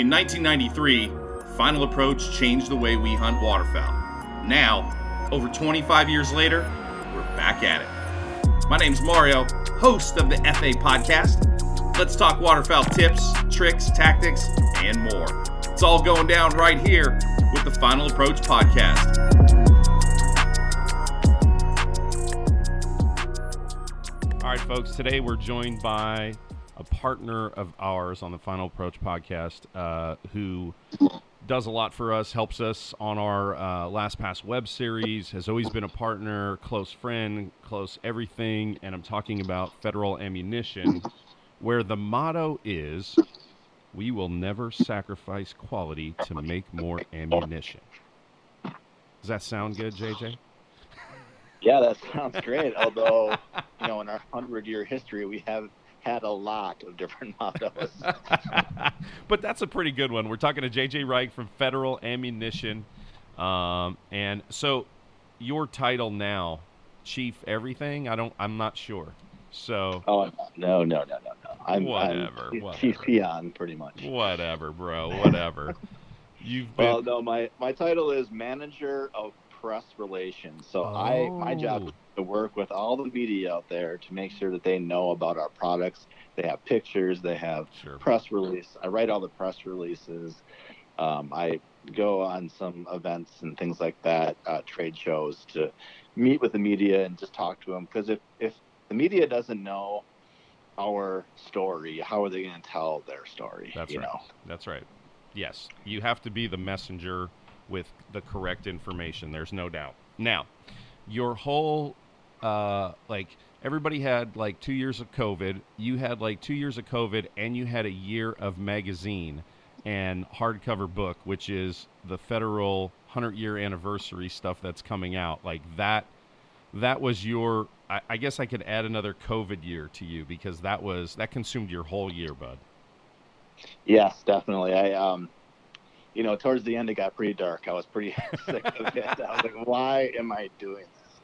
In 1993, Final Approach changed the way we hunt waterfowl. Now, over 25 years later, we're back at it. My name's Mario, host of the FA podcast. Let's talk waterfowl tips, tricks, tactics, and more. It's all going down right here with the Final Approach podcast. All right, folks. Today we're joined by a partner of ours on the Final Approach podcast uh, who does a lot for us, helps us on our uh, Last Pass web series, has always been a partner, close friend, close everything. And I'm talking about Federal Ammunition, where the motto is we will never sacrifice quality to make more ammunition. Does that sound good, JJ? Yeah, that sounds great. Although, you know, in our hundred year history, we have had a lot of different mottos. but that's a pretty good one. We're talking to JJ Reich from Federal Ammunition. Um, and so your title now, Chief Everything, I don't I'm not sure. So Oh no, no, no, no, no. I'm Whatever, I'm whatever. Chief Peon, pretty much. whatever, bro, whatever. You've been Well, no, my my title is Manager of Press Relations. So I my job Oh. is to work with all the media out there to make sure that they know about our products. They have pictures. They have sure. press release. I write all the press releases. Um, I go on some events and things like that, uh, trade shows to meet with the media and just talk to them. Because if, if the media doesn't know our story, how are they going to tell their story? That's right. know? That's right. Yes, you have to be the messenger with the correct information. There's no doubt. Now, your whole uh, like everybody had like two years of COVID. You had like two years of COVID, and you had a year of magazine and hardcover book, which is the federal hundred year anniversary stuff that's coming out. Like that. That was your. I, I guess I could add another COVID year to you because that was that consumed your whole year, bud. Yes, definitely. I, um, you know, towards the end, it got pretty dark. I was pretty sick of it. I was like, why am I doing this?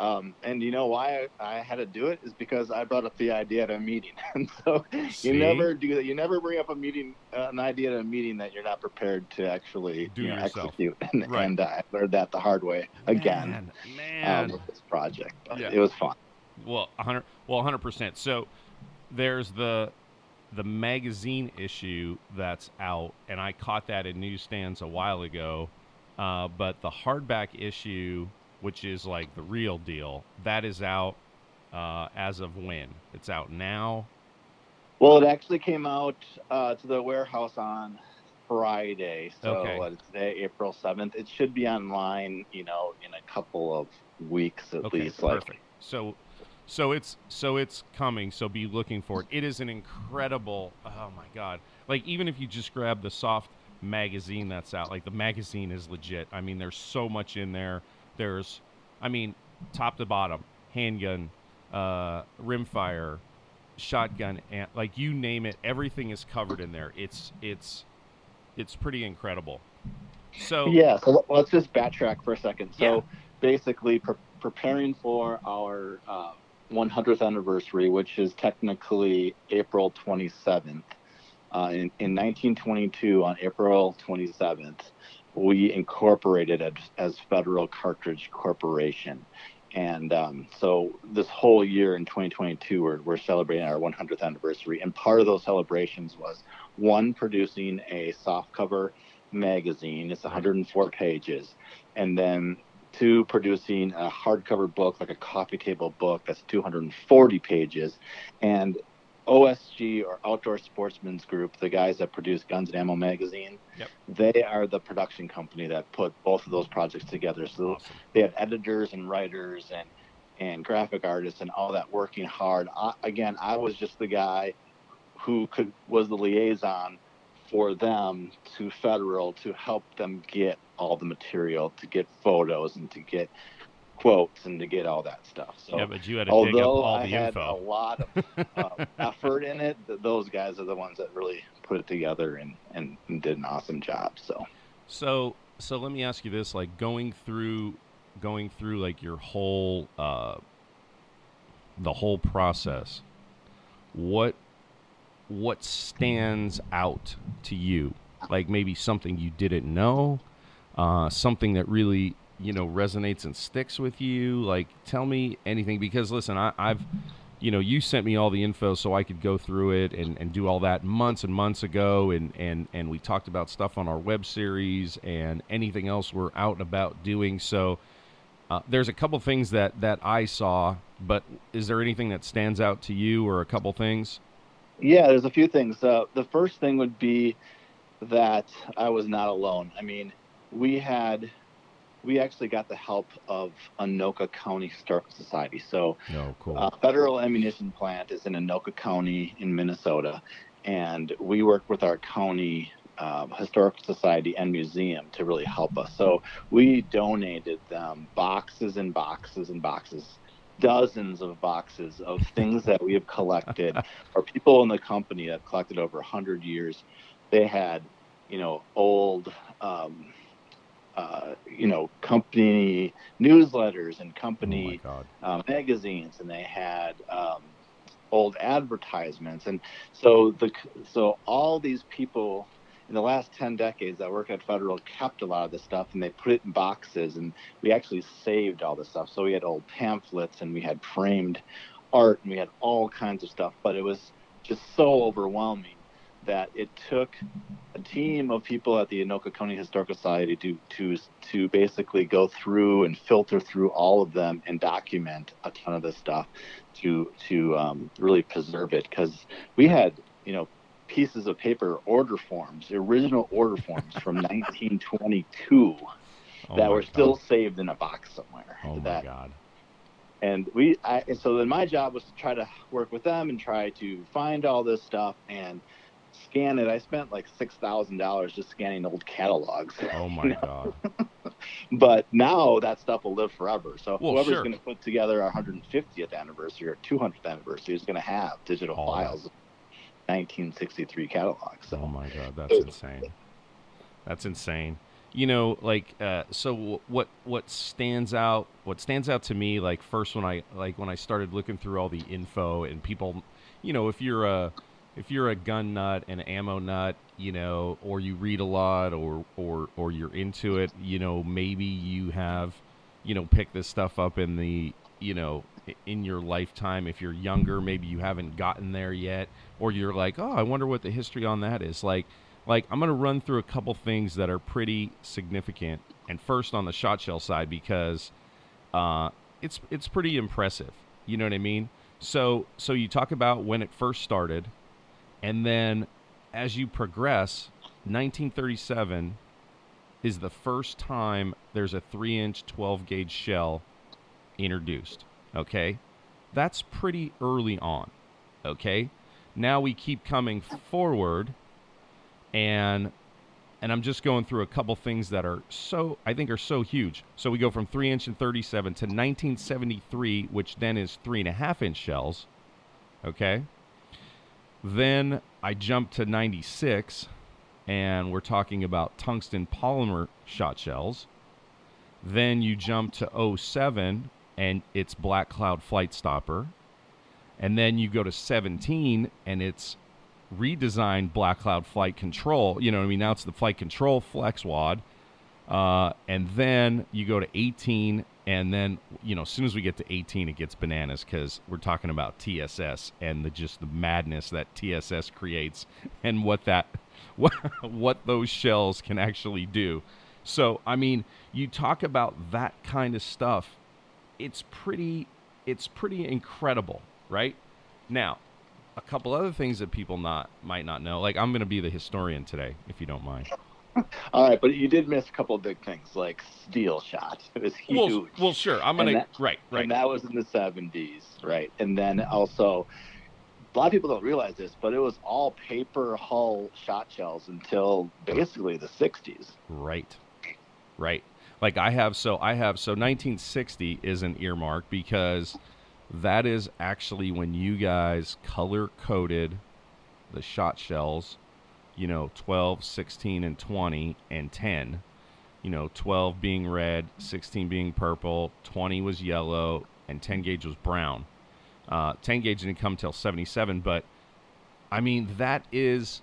Um, and you know why I, I had to do it is because I brought up the idea at a meeting. And so See? you never do that. You never bring up a meeting, uh, an idea at a meeting that you're not prepared to actually Do you know, execute. And, Right. and I learned that the hard way again Man, um, man. with this project. But Yeah. it was fun. well, hundred. Well, hundred percent. So there's the the magazine issue that's out, and I caught that in newsstands a while ago. Uh, but the hardback issue, which is like the real deal, that is out uh, as of when? It's out now. Well, it actually came out uh, to the warehouse on Friday. So Okay. what is today, April 7th. It should be online, you know, in a couple of weeks at Okay, least. Like. So, so it's so it's coming. So be looking for it. It is an incredible. Oh my god! Like even if you just grab the soft magazine that's out, like the magazine is legit. I mean, there's so much in there. There's, I mean, top to bottom, handgun, uh, rimfire, shotgun, and like you name it, everything is covered in there. It's it's it's pretty incredible. So yeah. So let- let's just backtrack for a second. So Yeah. basically, pre- preparing for our uh, 100th anniversary, which is technically April 27th. Uh, in, in 1922, on April 27th, we incorporated as, as Federal Cartridge Corporation. And um, so this whole year in 2022, we're, we're celebrating our 100th anniversary. And part of those celebrations was one, producing a softcover magazine, it's 104 pages. And then two, producing a hardcover book, like a coffee table book, that's 240 pages. And OSG or Outdoor Sportsman's Group, the guys that produce Guns and Ammo magazine, Yep. they are the production company that put both of those projects together. So awesome. they have editors and writers and and graphic artists and all that working hard. I, again, I was just the guy who could was the liaison for them to federal to help them get all the material, to get photos and to get quotes and to get all that stuff. So yeah, but you had to dig up although all I the had info. a lot of uh, effort in it, th- those guys are the ones that really put it together and, and, and did an awesome job. So So so let me ask you this: like going through going through like your whole uh, the whole process, what what stands out to you like maybe something you didn't know, uh, something that really you know resonates and sticks with you. Like, tell me anything because listen, I, I've you know, you sent me all the info so I could go through it and, and do all that months and months ago. And, and, and we talked about stuff on our web series and anything else we're out and about doing. So uh, there's a couple things that, that I saw, but is there anything that stands out to you or a couple things? Yeah, there's a few things. Uh, the first thing would be that I was not alone. I mean, we had we actually got the help of Anoka County Historical Society. So, oh, cool. uh, Federal Ammunition Plant is in Anoka County in Minnesota, and we work with our county uh, historical society and museum to really help us. So we donated them boxes and boxes and boxes, dozens of boxes of things that we have collected, or people in the company that collected over 100 years. They had, you know, old. Um, uh, you know, company newsletters and company oh uh, magazines, and they had um, old advertisements, and so the so all these people in the last 10 decades that worked at federal kept a lot of this stuff and they put it in boxes and we actually saved all this stuff. So we had old pamphlets and we had framed art and we had all kinds of stuff but it was just so overwhelming that it took a team of people at the Anoka County Historical Society to to to basically go through and filter through all of them and document a ton of this stuff to to um, really preserve it because we had you know pieces of paper order forms original order forms from 1922 oh that were God. still saved in a box somewhere Oh my God. and we I, and so then my job was to try to work with them and try to find all this stuff and scan it i spent like six thousand dollars just scanning old catalogs Oh my you know? God. but now that stuff will live forever so Well, whoever's sure. going to put together our 150th anniversary or 200th anniversary is going to have digital that. files of 1963 catalogs so Oh my God, that's insane. That's insane. You know, like, uh, so w- what what stands out? What stands out to me, like, first when I like when I started looking through all the info and people, you know, if you're a if you're a gun nut and ammo nut, you know, or you read a lot, or or or you're into it, you know, maybe you have, you know, picked this stuff up in the, you know, in your lifetime. If you're younger, maybe you haven't gotten there yet, or you're like, oh, I wonder what the history on that is. Like, like I'm gonna run through a couple things that are pretty significant. And first on the shot shell side because uh, it's it's pretty impressive. You know what I mean? So so you talk about when it first started, and then as you progress, 1937 is the first time there's a three inch 12 gauge shell introduced. Okay, that's pretty early on. Okay, now we keep coming forward, and and I'm just going through a couple things that are so I think are so huge. So we go from three inch and 37 to 1973, which then is three and a half inch shells. Okay. Then I jump to 96, and we're talking about tungsten polymer shot shells. Then you jump to 07, and it's Black Cloud Flight Stopper. And then you go to 17, and it's redesigned Black Cloud Flight Control. You know what I mean? Now it's the Flight Control Flex Wad. Uh, and then you go to 18, and then you know, as soon as we get to 18, it gets bananas because we're talking about TSS and the just the madness that TSS creates and what that what what those shells can actually do. So, I mean, you talk about that kind of stuff. It's pretty it's pretty incredible, right? Now, a couple other things that people not might not know. Like I'm going to be the historian today, if you don't mind. All right but you did miss a couple of big things like steel shot it was huge Well, well, sure. I'm gonna that- right, right. And that was in the 70s, right? And then also, a lot of people don't realize this, but it was all paper hull shot shells until basically the 60s. Right. Right. Like I have so I have so 1960 is an earmark because that is actually when you guys color coded the shot shells, you know, 12, 16 and 20 and 10. You know, 12 being red, 16 being purple, 20 was yellow and 10 gauge was brown. Uh, 10 gauge didn't come till 77, but I mean that is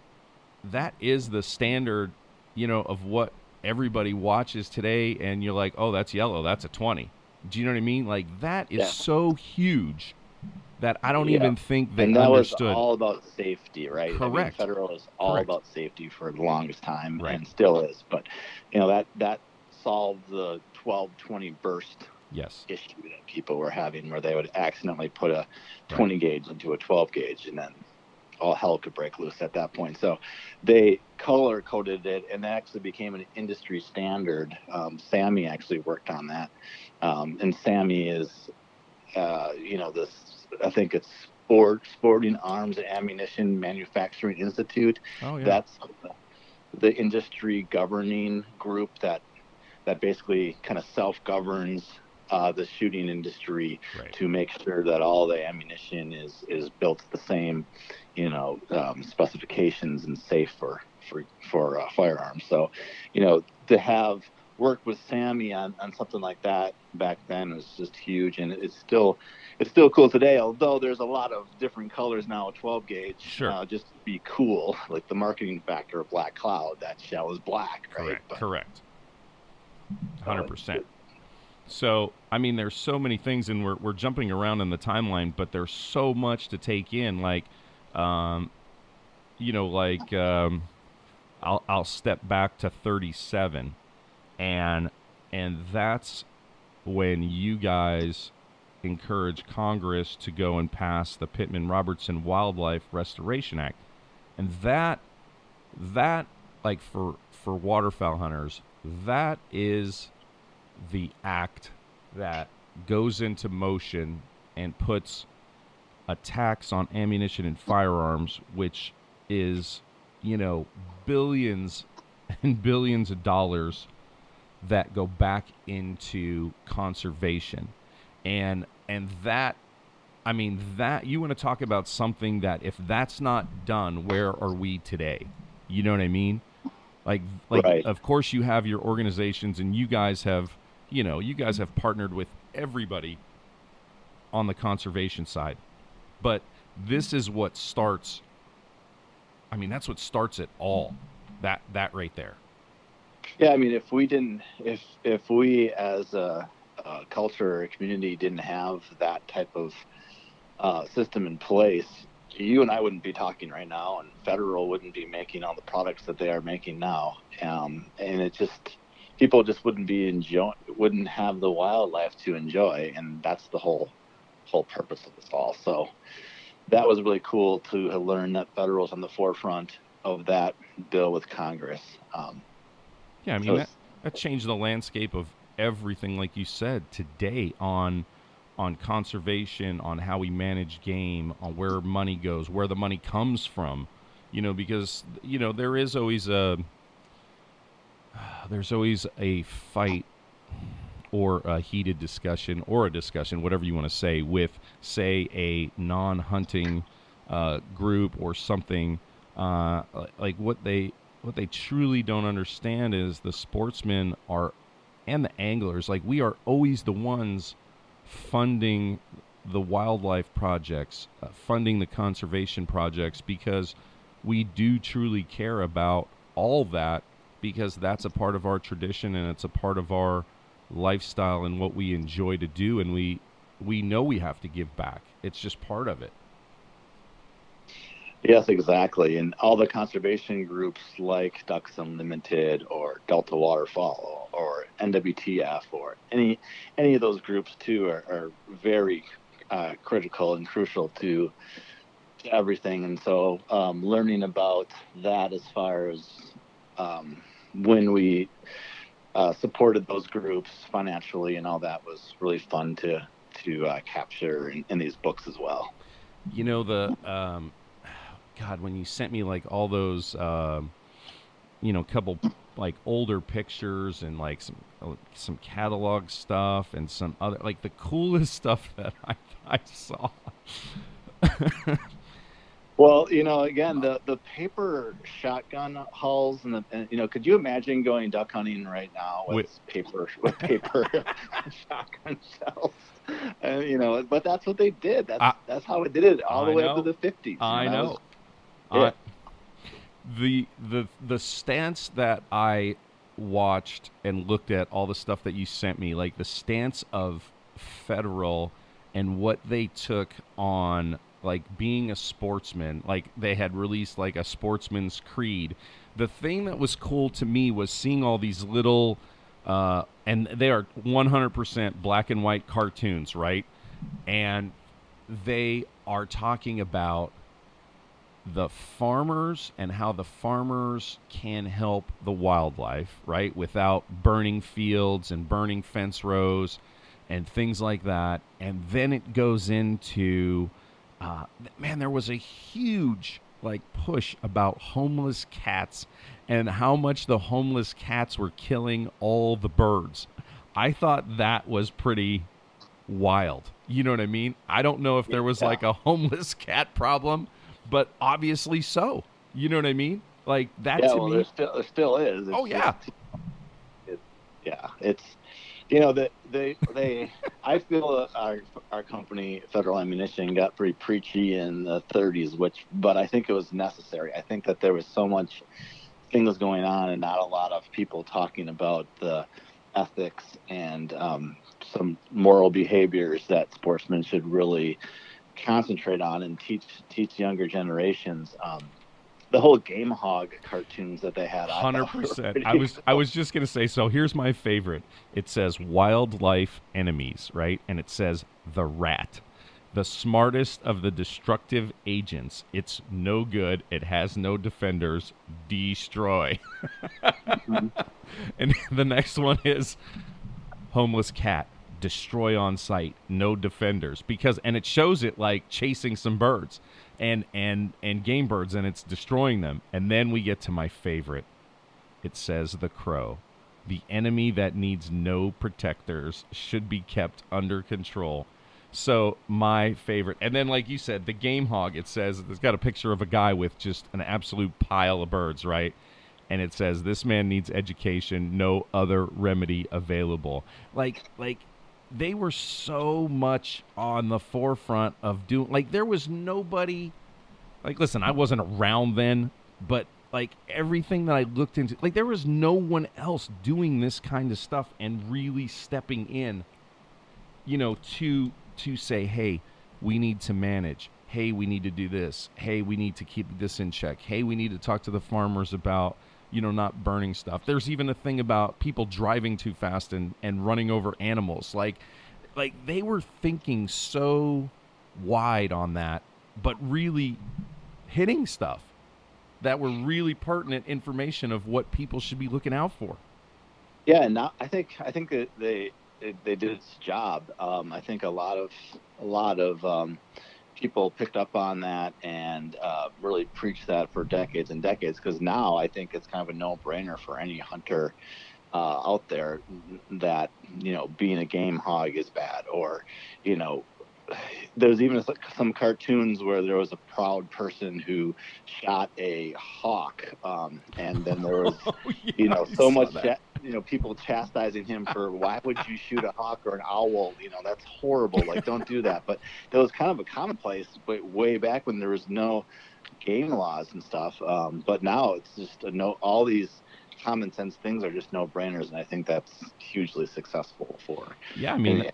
that is the standard, you know, of what everybody watches today and you're like, "Oh, that's yellow. That's a 20." Do you know what I mean? Like that is Yeah. so huge that I don't Yeah. even think they and that understood. was all about safety, right? I mean, Correct. federal is all Correct. about safety for the longest time, Right. and still is. But you know that that solved the 12-20 burst yes. issue that people were having, where they would accidentally put a 20 gauge into a 12 gauge, and then all hell could break loose at that point. So they color coded it, and that actually became an industry standard. Um, SAAMI actually worked on that, um, and SAAMI is, uh, you know, this. I think it's Sport Sporting Arms and Ammunition Manufacturing Institute Oh yeah. that's the industry governing group that that basically kind of self governs uh, the shooting industry right. to make sure that all the ammunition is is built the same you know um, specifications and safe for for for uh, firearms so you know to have worked with SAAMI on, on something like that back then was just huge and it's still it's still cool today although there's a lot of different colors now 12 gauge Sure. uh, just to be cool like the marketing factor of black cloud that shell is black right Correct. But, Correct. uh, Hundred percent. So I mean, there's so many things, and we're we're jumping around in the timeline, but there's so much to take in. Like, um, you know, like um, I'll I'll step back to 37, and and that's when you guys encourage Congress to go and pass the Pittman Robertson Wildlife Restoration Act, and that that like for for waterfowl hunters, that is the act that goes into motion and puts a tax on ammunition and firearms, which is, you know, billions and billions of dollars that go back into conservation. And and that I mean that you want to talk about something that if that's not done, where are we today? You know what I mean? Like like Right. of course you have your organizations and you guys have, you know, you guys have partnered with everybody on the conservation side. But this is what starts I mean that's what starts it all. That that right there. Yeah, I mean, if we didn't, if if we as a, a culture or community didn't have that type of uh, system in place, you and I wouldn't be talking right now, and Federal wouldn't be making all the products that they are making now. Um, and it just people just wouldn't be enjoy, wouldn't have the wildlife to enjoy, and that's the whole whole purpose of this all. So that was really cool to learn that Federal's on the forefront of that bill with Congress. Um, Yeah, I mean So that, that changed the landscape of everything, like you said today on on conservation, on how we manage game, on where money goes, where the money comes from. You know, because you know there is always a there's always a fight or a heated discussion or a discussion, whatever you want to say, with say a non-hunting uh, group or something. Uh, like what they what they truly don't understand is the sportsmen are and the anglers like we are always the ones funding the wildlife projects uh, funding the conservation projects because we do truly care about all that because that's a part of our tradition and it's a part of our lifestyle and what we enjoy to do and we we know we have to give back. It's just part of it Yes, exactly. And all the conservation groups like Ducks Unlimited or Delta Waterfowl or NWTF or any any of those groups too are, are very uh, critical and crucial to, to everything. And so um, learning about that as far as um, when we uh, supported those groups financially and all that was really fun to to uh, capture in, in these books as well. You know the um, God when you sent me like all those um, you know couple like older pictures and like some uh, some catalog stuff and some other like the coolest stuff that I I saw. Well, you know, again, the the paper shotgun hulls and the and, you know, could you imagine going duck hunting right now with, With- paper with paper shotgun shells? And you know, but that's what they did. That's I- that's how it did it all the I way up to the fifties. I know. Yeah. I, the the the stance that I watched and looked at all the stuff that you sent me, like the stance of federal and what they took on like being a sportsman, like they had released like a sportsman's creed. The thing that was cool to me was seeing all these little uh, and they are 100% black and white cartoons, right? And they are talking about the farmers and how the farmers can help the wildlife, right? Without burning fields and burning fence rows and things like that. And then it goes into, uh, man, there was a huge like push about homeless cats and how much the homeless cats were killing all the birds. I thought that was pretty wild. You know what I mean? I don't know if there was yeah. like a homeless cat problem, but obviously so. You know what I mean? Like that yeah, to well, me. There still, there still is. It's, oh yeah. It's, yeah, it's you know that they they I feel our our company Federal Ammunition got pretty preachy in the 30s, which but I think it was necessary. I think that there was so much things going on and not a lot of people talking about the ethics and um, some moral behaviors that sportsmen should really concentrate on and teach teach younger generations. Um, the whole game hog cartoons that they had. Hundred percent. I was. I was just gonna say. So here's my favorite. It says wildlife enemies, right? And it says the rat, the smartest of the destructive agents. It's no good. It has no defenders. Destroy. mm-hmm. And the next one is homeless cat destroy on sight no defenders because and it shows it like chasing some birds and and and game birds and it's destroying them. And then we get to my favorite. It says the crow the enemy that needs no protectors should be kept under control. So my favorite. And then like you said the game hog it says it's got a picture of a guy with just an absolute pile of birds right? And it says this man needs education. No other remedy available. Like like they were so much on the forefront of doing like there was nobody like listen i wasn't around then but like everything that i looked into like there was no one else doing this kind of stuff and really stepping in you know to to say hey we need to manage. Hey we need to do this. Hey we need to keep this in check. Hey we need to talk to the farmers about you know, not burning stuff. There's even a thing about people driving too fast and, and running over animals. Like, like they were thinking so wide on that, but really hitting stuff that were really pertinent information of what people should be looking out for. Yeah, and now I think I think that they they did its job. Um, I think a lot of a lot of um, people picked up on that and uh, really preached that for decades and decades. Because now I think it's kind of a no-brainer for any hunter uh, out there that you know being a game hog is bad, or you know there's even some cartoons where there was a proud person who shot a hawk, um, and then there was, oh, yeah, you know, so much, cha- you know, people chastising him for why would you shoot a hawk or an owl? You know, that's horrible. Like, don't do that. But that was kind of a commonplace but way back when there was no game laws and stuff. Um, but now it's just a no. All these common sense things are just no brainers, and I think that's hugely successful for. Yeah, I mean.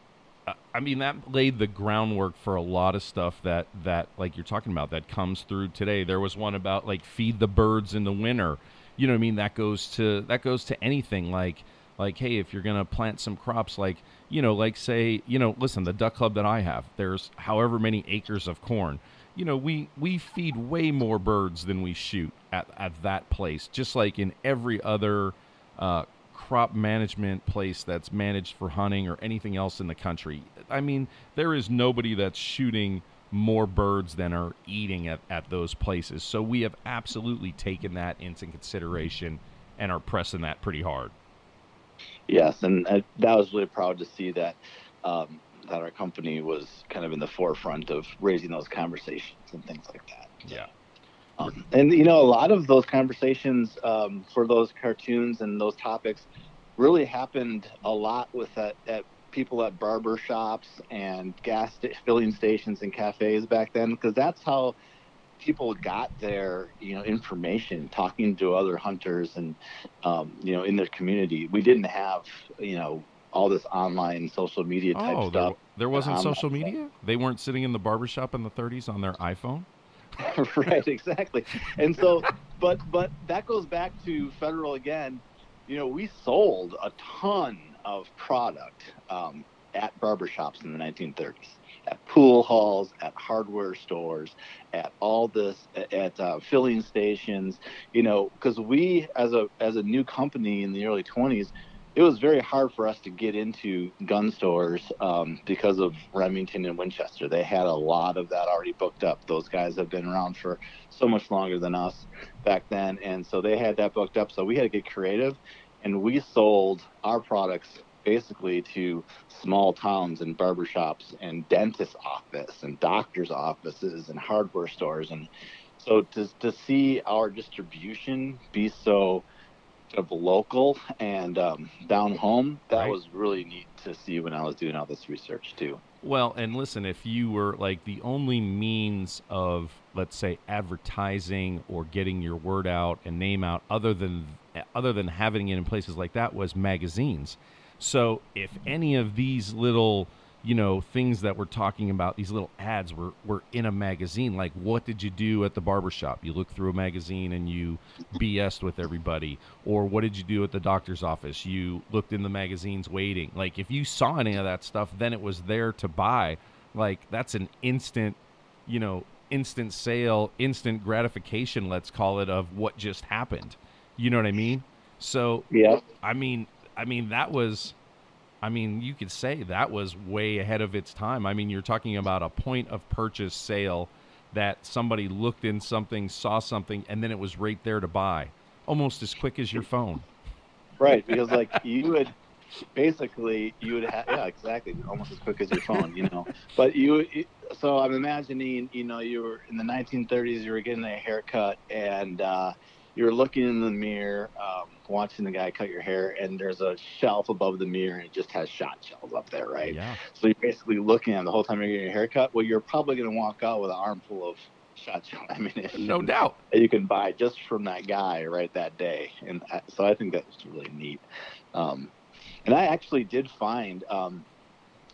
I mean that laid the groundwork for a lot of stuff that that like you're talking about that comes through today. There was one about like feed the birds in the winter. You know what I mean? That goes to that goes to anything like like hey, if you're to plant some crops like, you know, like say, you know, listen, the duck club that I have, there's however many acres of corn. You know, we we feed way more birds than we shoot at at that place, just like in every other uh, crop management place that's managed for hunting or anything else in the country. I mean, there is nobody that's shooting more birds than are eating at, at those places. So we have absolutely taken that into consideration and are pressing that pretty hard. Yes, and I, that was really proud to see that um, that our company was kind of in the forefront of raising those conversations and things like that. Yeah. Um, and you know, a lot of those conversations um, for those cartoons and those topics really happened a lot with that at people at barber shops and gas st- filling stations and cafes back then because that's how people got their you know information talking to other hunters and um, you know in their community. We didn't have you know all this online social media type Oh, there, stuff. there wasn't social media? They weren't sitting in the barbershop in the 30s on their iPhone? right, exactly. And so, but but that goes back to federal again. You know, we sold a ton of product um, at barbershops in the 1930s, at pool halls, at hardware stores, at all this, at uh, filling stations. You know, because we as a as a new company in the early 20s, it was very hard for us to get into gun stores um, because of Remington and Winchester. They had a lot of that already booked up. Those guys have been around for so much longer than us back then, and so they had that booked up. So we had to get creative, and we sold our products basically to small towns and barbershops and dentist office and doctors' offices and hardware stores, and so to to see our distribution be so of local and um, down home. That Right. was really neat to see when I was doing all this research too. Well, and listen, if you were like the only means of, let's say, advertising or getting your word out and name out, other than other than having it in places like that, was magazines. So, if any of these little, you know, things that we're talking about, these little ads were were in a magazine, like what did you do at the barbershop? You look through a magazine and you BS'd with everybody, or what did you do at the doctor's office? You looked in the magazines waiting. Like if you saw any of that stuff, then it was there to buy. Like that's an instant, you know, instant sale, instant gratification, let's call it, of what just happened. You know what I mean? So Yeah. I mean, I mean that was, I mean, you could say that was way ahead of its time. I mean, you're talking about a point of purchase sale that somebody looked in something, saw something, and then it was right there to buy, almost as quick as your phone. Right, because like you would basically you would have yeah exactly almost as quick as your phone, you know. But you so I'm imagining you know you were in the 1930s you were getting a haircut and uh, you were looking in the mirror um, watching the guy cut your hair and there's a shelf above the mirror and it just has shot shells up there, right? Yeah. So you're basically looking at the whole time you're getting your haircut. Well, you're probably going to walk out with an armful of shot shell ammunition. No doubt. that you can buy just from that guy right that day. And I, so I think that's really neat. Um, and I actually did find um,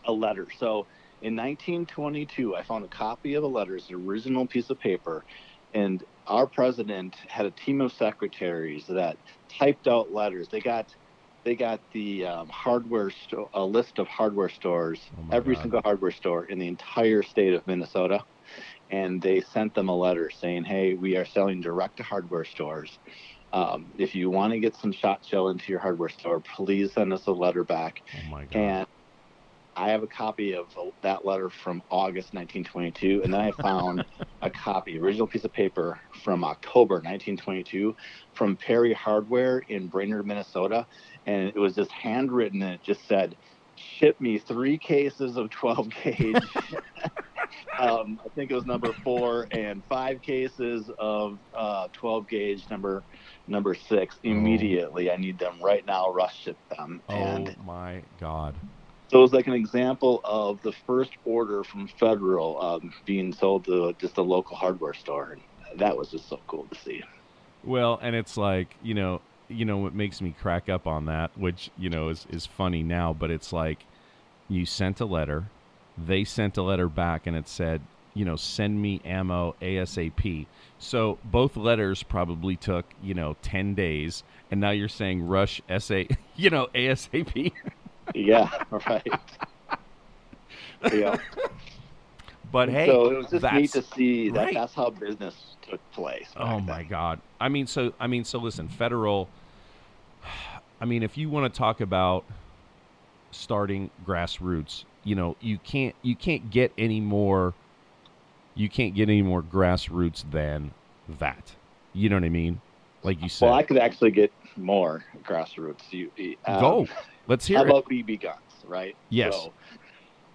a letter. So in 1922, I found a copy of a letter. It's an original piece of paper. And our president had a team of secretaries that typed out letters. They got they got the um, hardware sto- a list of hardware stores, Oh every God. single hardware store in the entire state of Minnesota, and they sent them a letter saying, "Hey, we are selling direct to hardware stores. Um, if you want to get some shot shell into your hardware store, please send us a letter back." Oh my god. And I have a copy of that letter from August 1922, and then I found a copy, original piece of paper from October 1922 from Perry Hardware in Brainerd, Minnesota, and it was just handwritten, and it just said, "Ship me three cases of 12 gauge." um, I think it was number four, and five cases of uh, 12 gauge number number six immediately. I need them right now. Rush ship them, oh and my god. So it was like an example of the first order from Federal um, being sold to just a local hardware store. And that was just so cool to see. Well, and it's like, you know, you know what makes me crack up on that, which, you know, is is funny now, but it's like you sent a letter, they sent a letter back and it said, you know, send me ammo ASAP. So both letters probably took, you know, 10 days and now you're saying rush SA, you know, ASAP. Yeah, right. yeah. But hey, so it was just neat to see that right. that's how business took place. Oh my then. God! I mean, so I mean, so listen, federal. I mean, if you want to talk about starting grassroots, you know, you can't you can't get any more. You can't get any more grassroots than that. You know what I mean? Like you said, Well, I could actually get more grassroots. You um, go. Let's hear How it. about BB guns, right? Yes. So,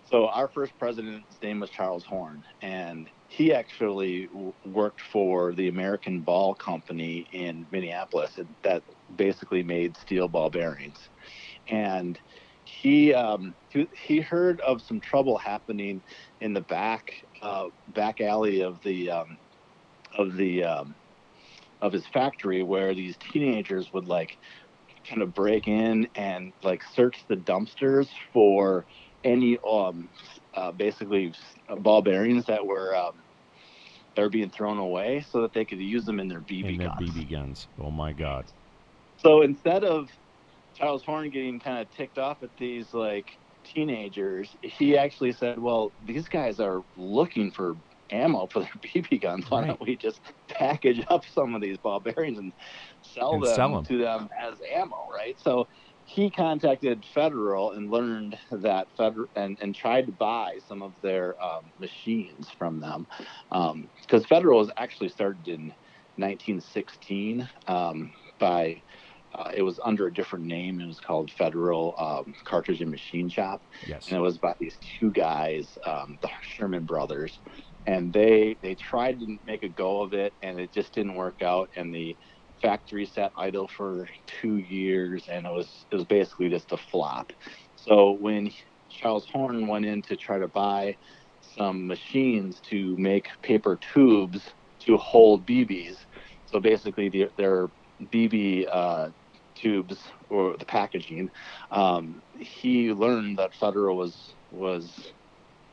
so our first president's name was Charles Horn, and he actually w- worked for the American Ball Company in Minneapolis that basically made steel ball bearings. And he um, he, he heard of some trouble happening in the back uh, back alley of the um, of the um, of his factory where these teenagers would like kind of break in and like search the dumpsters for any um uh, basically ball bearings that were um, that were being thrown away so that they could use them in their BB In their guns. BB guns. Oh my God. So instead of Charles Horn getting kind of ticked off at these like teenagers, he actually said, "Well, these guys are looking for ammo for their BB guns. Why Right. don't we just package up some of these ball bearings and sell And them sell 'em. to them as ammo, right?" So he contacted Federal and learned that Federal and, and tried to buy some of their um, machines from them because Federal was actually started in 1916 um, by uh, it was under a different name. It was called Federal um, Cartridge and Machine Shop, Yes. and it was by these two guys, um, the Sherman brothers, and they they tried to make a go of it, and it just didn't work out, and the factory sat idle for two years, and it was it was basically just a flop. So when Charles Horn went in to try to buy some machines to make paper tubes to hold BBs, so basically the, their BB uh, tubes or the packaging, um, he learned that Federal was was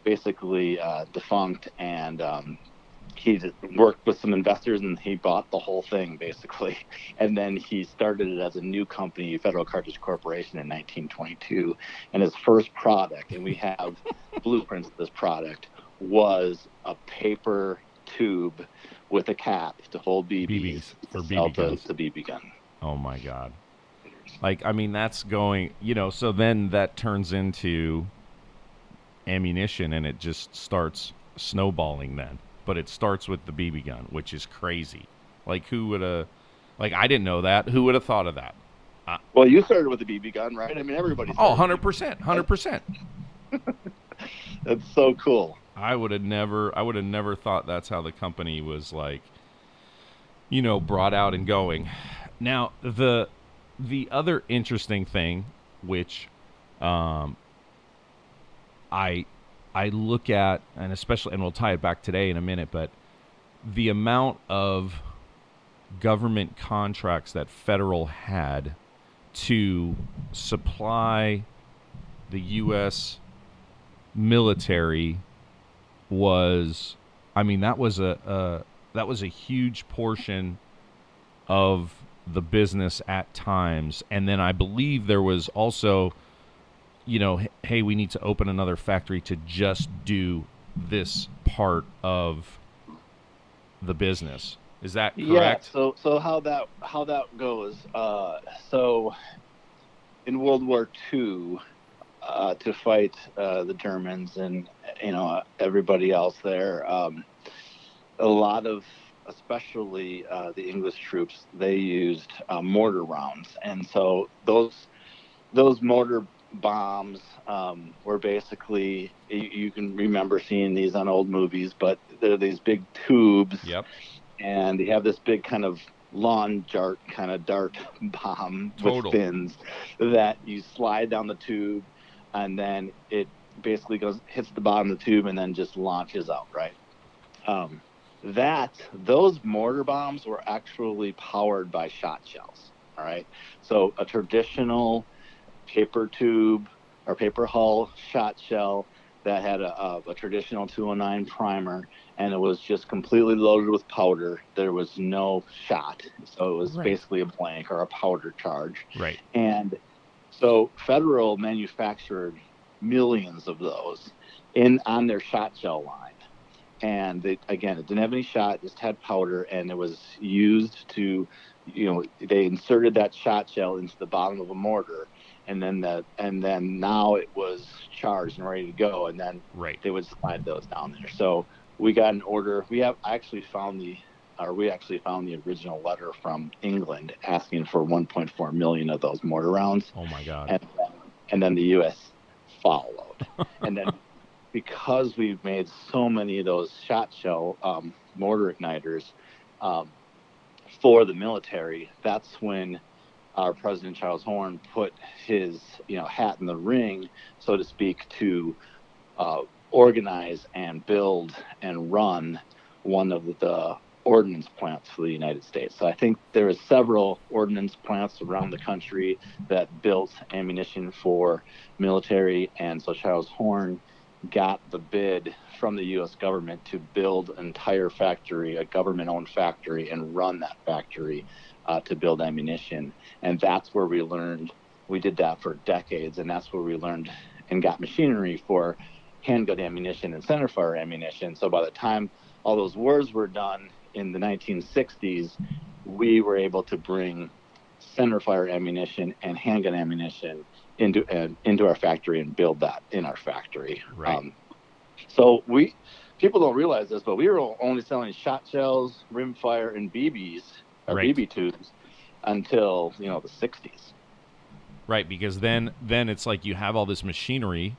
basically uh, defunct, and um, he worked with some investors and he bought the whole thing basically, and then he started it as a new company, Federal Cartridge Corporation, in 1922, and his first product, and we have blueprints of this product, was a paper tube with a cap to hold BBs, BBs sell BB guns. the BB gun. Oh my God. Like, I mean, that's going, you know, so then that turns into ammunition and it just starts snowballing then. But it starts with the BB gun, which is crazy. Like, who would have, like, I didn't know that. Who would have thought of that? Well, you started with the BB gun, right? I mean, everybody. Oh, 100%. 100%. That's so cool. I would have never I would have never thought that's how the company was like you know brought out and going. Now the the other interesting thing which um I I look at and especially and we'll tie it back today in a minute but the amount of government contracts that federal had to supply the US military was I mean that was a, a that was a huge portion of the business at times. And then I believe there was also you know hey we need to open another factory to just do this part of the business is that correct Yeah. So so how that how that goes? Uh, so in World War II, uh, to fight uh, the Germans and you know everybody else there, um, a lot of especially uh, the English troops they used uh, mortar rounds, and so those those mortar bombs. Um, were basically you, you can remember seeing these on old movies, but they're these big tubes. Yep. And they have this big kind of lawn dart kind of dart bomb Total. with fins that you slide down the tube and then it basically goes hits the bottom of the tube and then just launches out right? Um, that those mortar bombs were actually powered by shot shells all right? So a traditional paper tube or paper hull shot shell that had a, a, a traditional 209 primer and it was just completely loaded with powder. There was no shot, so it was Right. basically a blank or a powder charge. right And so Federal manufactured millions of those in on their shot shell line. And it, again, it didn't have any shot; it just had powder, and it was used to, you know, they inserted that shot shell into the bottom of a mortar, and then that, and then now it was charged and ready to go, and then right they would slide those down there. So we got an order. We have I actually found the, or we actually found the original letter from England asking for 1.4 million of those mortar rounds, oh my god and and then the U.S. followed, and then because we've made so many of those shot shell um, mortar igniters um, for the military, that's when our President Charles Horn put his you know hat in the ring, so to speak, to uh, organize and build and run one of the ordnance plants for the United States. So I think there are several ordnance plants around the country that built ammunition for military, and so Charles Horn got the bid from the U.S. government to build an entire factory, a government-owned factory, and run that factory uh, to build ammunition. And that's where we learned. We did that for decades, and that's where we learned and got machinery for handgun ammunition and centerfire ammunition. So by the time all those wars were done in the 1960s, we were able to bring centerfire ammunition and handgun ammunition into uh, into our factory and build that in our factory. Right. Um, so we people don't realize this, but we were only selling shot shells, rimfire, and BBs or right. BB tubes until you know the 60s. Right, because then then it's like you have all this machinery,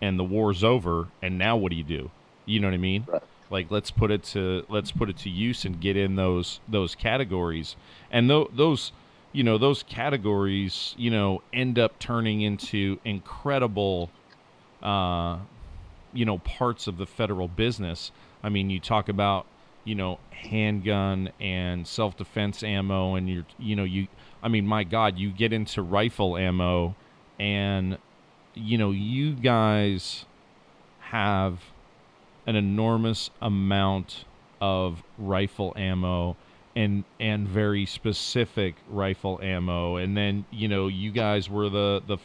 and the war's over, and now what do you do? You know what I mean? Right. Like let's put it to let's put it to use and get in those those categories, and th- those you know those categories you know end up turning into incredible uh, you know parts of the federal business i mean you talk about you know handgun and self-defense ammo and you're you know you i mean my god you get into rifle ammo and you know you guys have an enormous amount of rifle ammo and and very specific rifle ammo and then you know you guys were the the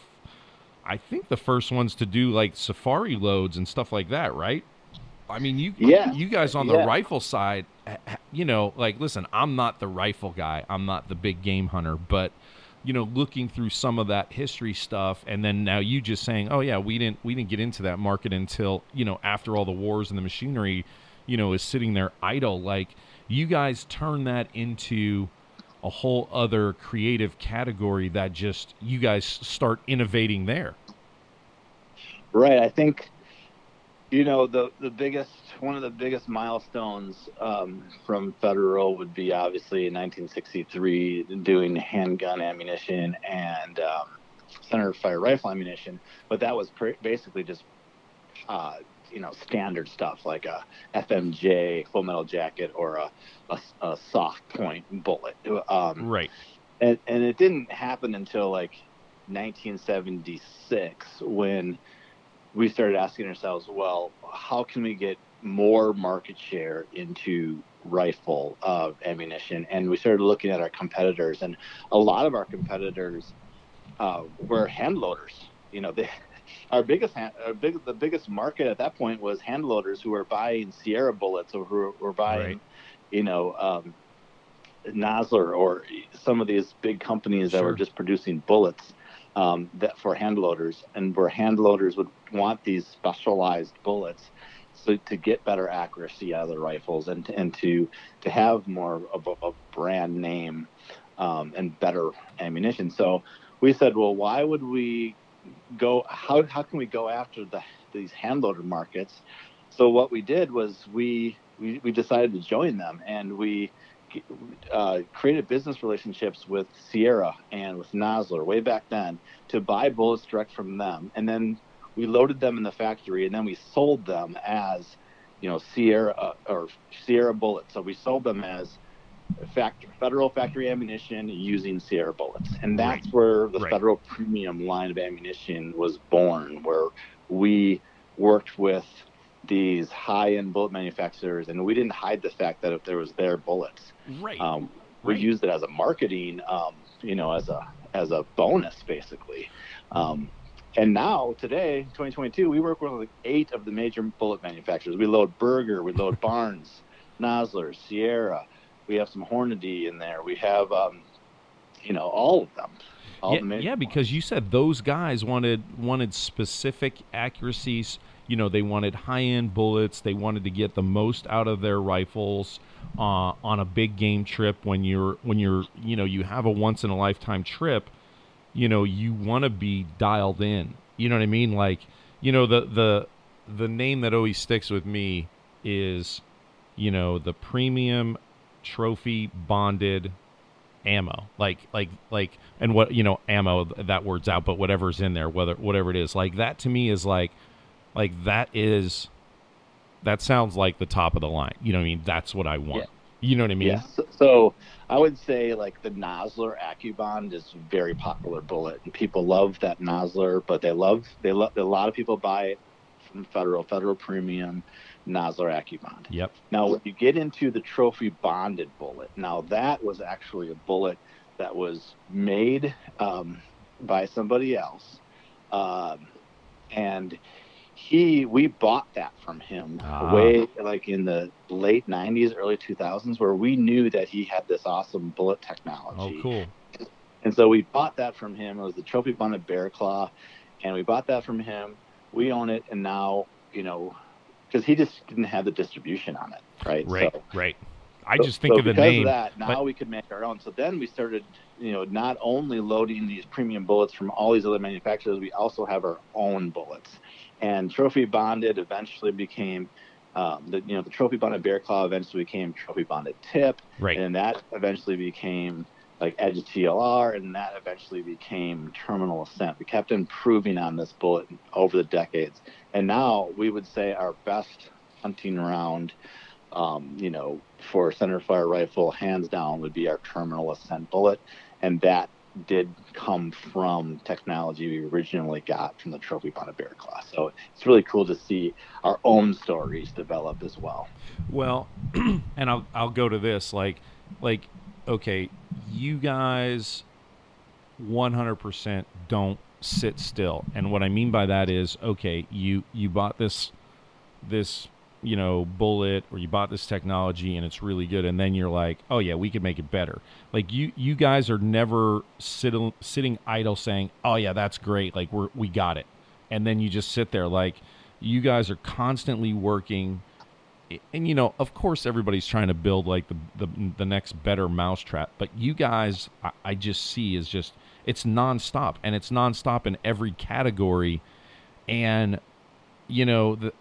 I think the first ones to do like safari loads and stuff like that, right? I mean, you yeah. you guys on the yeah. rifle side, you know, like listen, I'm not the rifle guy. I'm not the big game hunter, but you know, looking through some of that history stuff and then now you just saying, "Oh yeah, we didn't we didn't get into that market until, you know, after all the wars and the machinery, you know, is sitting there idle like you guys turn that into a whole other creative category that just you guys start innovating there. Right. I think you know the the biggest one of the biggest milestones um, from federal would be obviously in 1963 doing handgun ammunition and um, center fire rifle ammunition, but that was pr- basically just uh, you know standard stuff like a FMJ full metal jacket or a, a, a soft point bullet. Um, right. And and it didn't happen until like 1976 when we started asking ourselves, well, how can we get more market share into rifle uh, ammunition? And we started looking at our competitors, and a lot of our competitors uh, were hand loaders. You know, they our biggest our big, the biggest market at that point was hand loaders who were buying Sierra bullets or who were buying, right. you know, um, Nosler or some of these big companies sure. that were just producing bullets um, that for hand loaders, and where hand loaders would want these specialized bullets. So to get better accuracy out of the rifles and and to to have more of a, a brand name um, and better ammunition. So we said, well, why would we go how how can we go after the these hand loaded markets? So what we did was we we, we decided to join them and we uh, created business relationships with Sierra and with Nosler way back then to buy bullets direct from them, and then we loaded them in the factory, and then we sold them as you know Sierra uh, or Sierra bullets. So we sold them as federal factory ammunition using Sierra bullets, and that's right. where the right. federal premium line of ammunition was born, where we worked with these high-end bullet manufacturers, and we didn't hide the fact that if there was their bullets, right? Um, we right. used it as a marketing, um, you know, as a as a bonus, basically. Um, and now, today, 2022, we work with like eight of the major bullet manufacturers. We load Berger, we load Barnes, Nosler, Sierra, we have some Hornady in there. We have, um, you know, all of them. All yeah, the yeah, because you said those guys wanted wanted specific accuracies. You know, they wanted high end bullets. They wanted to get the most out of their rifles uh, on a big game trip. When you're when you're you know you have a once in a lifetime trip, you know you want to be dialed in. You know what I mean? Like you know the the the name that always sticks with me is you know the premium trophy bonded ammo like like like and what you know ammo that word's out but whatever's in there whether whatever it is like that to me is like like that is that sounds like the top of the line you know what i mean that's what i want You know what I mean? Yes. So, so I would say like the Nosler AccuBond is a very popular bullet, and people love that Nosler, but they love they love a lot of people buy it from Federal, Federal Premium, Nosler AccuBond. Yep. Now, when you get into the trophy bonded bullet, now that was actually a bullet that was made um, by somebody else, um, and he we bought that from him Ah. way like in the late 90s early 2000s where we knew that he had this awesome bullet technology Oh, cool. and so we bought that from him. It was the trophy bonded bear claw, and we bought that from him. We own it, and now you know, because he just didn't have the distribution on it, right? Right. So, right. I so- just think so of the because name. Of that now but- we could make our own. So then we started, you know, not only loading these premium bullets from all these other manufacturers, we also have our own bullets. And trophy bonded eventually became. Um, the you know the trophy bonded bear claw eventually became trophy bonded tip, right. and that eventually became like Edge TLR, and that eventually became Terminal Ascent. We kept improving on this bullet over the decades, and now we would say our best hunting round, um, you know, for centerfire rifle, hands down, would be our Terminal Ascent bullet, and that did come from technology we originally got from the Trophy Bonded Bear Claw. So it's really cool to see our own stories develop as well. Well, and I'll I'll go to this like like okay, you guys 100% don't sit still. And what I mean by that is okay, you you bought this this you know bullet or you bought this technology and it's really good and then you're like oh yeah we could make it better. Like you you guys are never sitting sitting idle saying oh yeah that's great like we're we got it. And then you just sit there like you guys are constantly working and you know of course everybody's trying to build like the the, the next better mousetrap but you guys I, I just see is just it's nonstop and it's nonstop in every category and you know the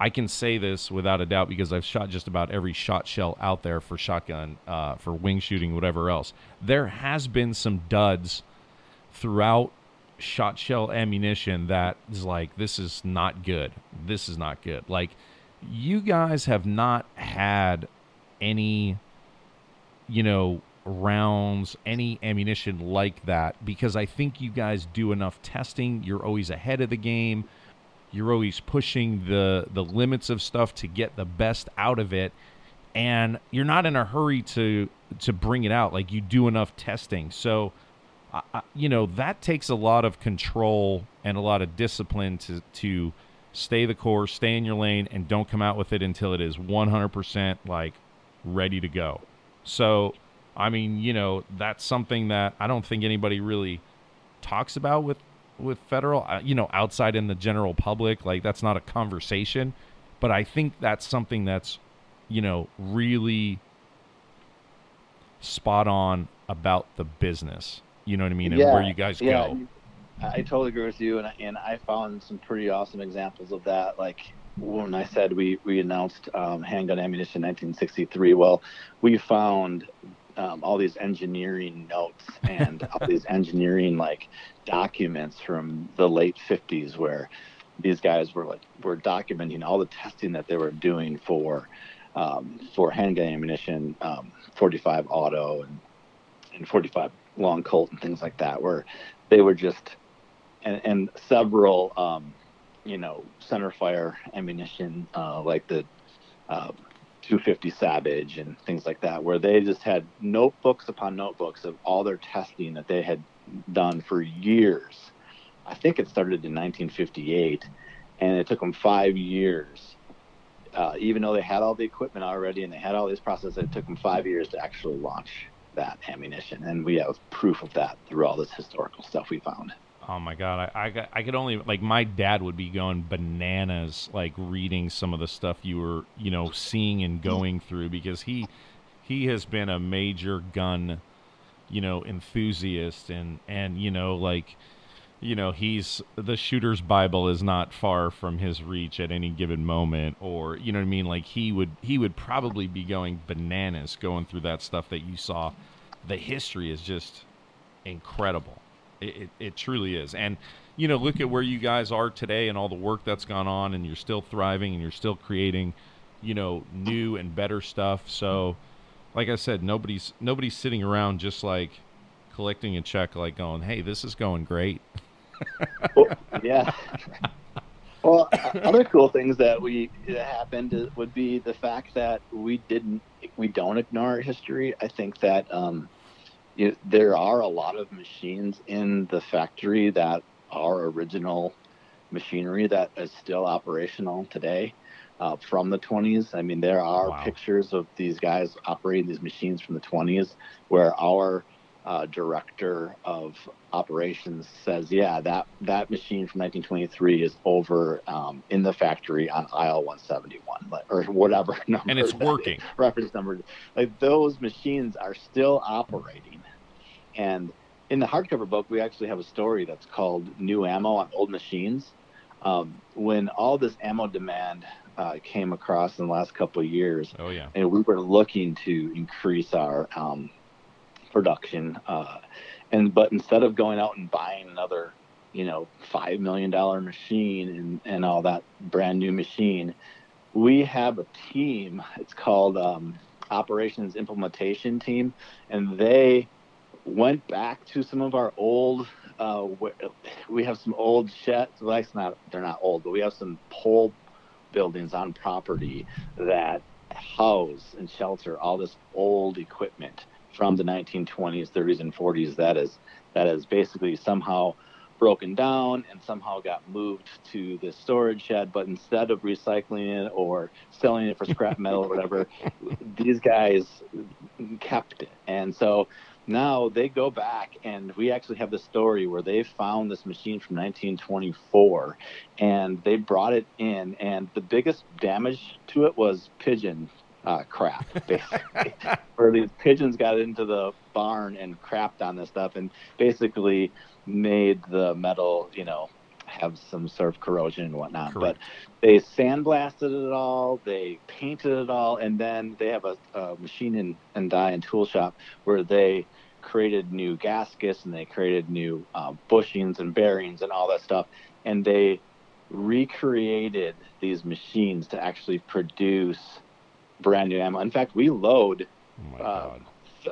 I can say this without a doubt because I've shot just about every shot shell out there for shotgun, uh, for wing shooting, whatever else. There has been some duds throughout shot shell ammunition that is like, this is not good. This is not good. Like, you guys have not had any, you know, rounds, any ammunition like that because I think you guys do enough testing. You're always ahead of the game you're always pushing the the limits of stuff to get the best out of it and you're not in a hurry to to bring it out like you do enough testing. So I, you know that takes a lot of control and a lot of discipline to to stay the course stay in your lane and don't come out with it until it is 100% like ready to go. So i mean you know that's something that i don't think anybody really talks about with with federal uh, you know outside in the general public like that's not a conversation but i think that's something that's you know really spot on about the business you know what i mean and where you guys yeah, go I I totally agree with you, and I- and I found some pretty awesome examples of that. Like when I said we we announced um, handgun ammunition 1963. Well, we found um, all these engineering notes and all these engineering like documents from the late 50s where these guys were like were documenting all the testing that they were doing for um, for handgun ammunition, um, 45 auto and and 45 long Colt and things like that, where they were just and, and several um, you know center fire ammunition uh, like the uh, 250 Savage and things like that, where they just had notebooks upon notebooks of all their testing that they had done for years. I think it started in 1958, and it took them five years. Uh, even though they had all the equipment already and they had all these processes, it took them five years to actually launch that ammunition, and we have proof of that through all this historical stuff we found. Oh my god, I, I I could only like my dad would be going bananas like reading some of the stuff you were you know seeing and going through because he he has been a major gun you know enthusiast and and you know like you know he's the shooter's bible is not far from his reach at any given moment or you know what i mean? Like he would he would probably be going bananas going through that stuff that you saw. The history is just incredible. It, it, it truly is. And you know look at where you guys are today and all the work that's gone on and you're still thriving and you're still creating you know, new and better stuff. So, like I said, nobody's nobody's sitting around just like collecting a check, like going, "Hey, this is going great." well, yeah. well, other cool things that we that happened would be the fact that we didn't we don't ignore history. I think that um, you, there are a lot of machines in the factory that are original machinery that is still operational today uh, from the 20s. I mean, there are wow. pictures of these guys operating these machines from the 20s where our uh, director of operations says, "Yeah, that that machine from 1923 is over um, in the factory on aisle 171, or whatever number." And it's working. Reference number. Like those machines are still operating, and in the hardcover book, we actually have a story that's called "New Ammo on Old Machines." Um, when all this ammo demand uh, came across in the last couple of years, oh yeah, and we were looking to increase our um, production, uh, and but instead of going out and buying another, you know, five million dollar machine and and all that brand new machine, we have a team. It's called um, Operations Implementation Team, and they went back to some of our old uh, we have some old sheds. Well, that's not they're not old, but we have some pole buildings on property that house and shelter all this old equipment from the 1920s, 30s, and 40s. That is that is basically somehow broken down and somehow got moved to this storage shed. But instead of recycling it or selling it for scrap metal or whatever, these guys kept it. And so now they go back and we actually have the story where they found this machine from 1924 and they brought it in and the biggest damage to it was pigeon uh, crap basically. Where these pigeons got into the barn and crapped on this stuff and basically made the metal you know have some sort of corrosion and whatnot. Correct. But they sandblasted it all, they painted it all, and then they have a, a machine and, and die and tool shop where they created new gaskets and they created new uh, bushings and bearings and all that stuff. And they recreated these machines to actually produce brand new ammo. In fact, we load oh uh,